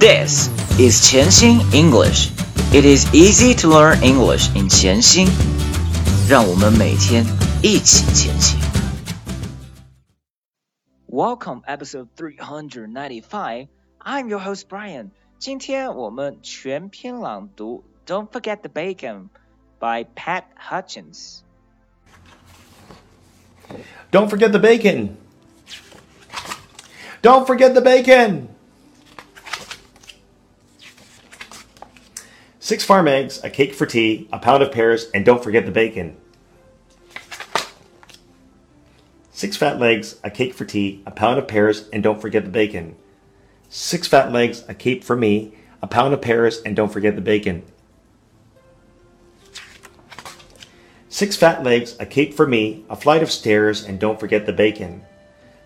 This is 潜心 English. It is easy to learn English in 潜心。让我们每天一起前行。Welcome, episode 395. I'm your host Brian. 今天我们全篇朗读《Don't Forget the Bacon》by Pat Hutchins. Don't forget the bacon. Don't forget the bacon. Six farm eggs, a cake for tea, a pound of pears, and don't forget the bacon. Six fat legs, a cake for tea, a pound of pears, and don't forget the bacon. Six fat legs, a cake for me, a pound of pears, and don't forget the bacon. Six fat legs, a cape for me, a flight of stairs, and don't forget the bacon.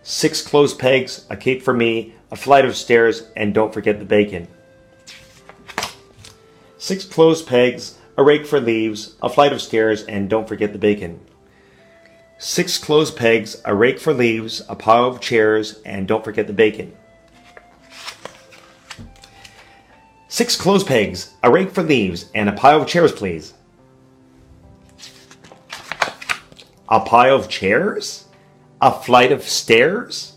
Six clothes pegs, a cape for me, a flight of stairs, and don't forget the bacon. Six clothes pegs, a rake for leaves, a flight of stairs, and don't forget the bacon. Six clothes pegs, a rake for leaves, a pile of chairs, and don't forget the bacon. Six clothes pegs, a rake for leaves, and a pile of chairs, please. A pile of chairs? A flight of stairs?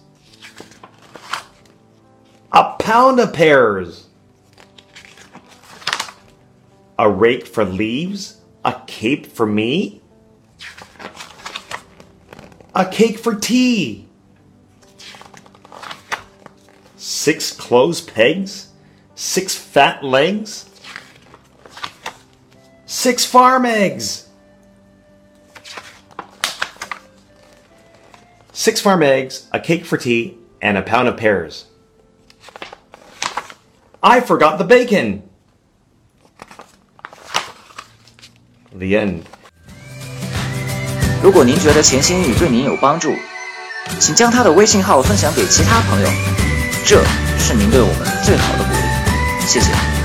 A pound of pears? A rake for leaves? A cape for me? A cake for tea? Six clothes pegs? Six fat legs? Six farm eggs? six farm eggs, a cake for tea, and a pound of pears. I forgot the bacon! The end. 如果您觉得潜心英语对您有帮助，请将他的微信号分享给其他朋友，这是您对我们最好的鼓励。谢谢。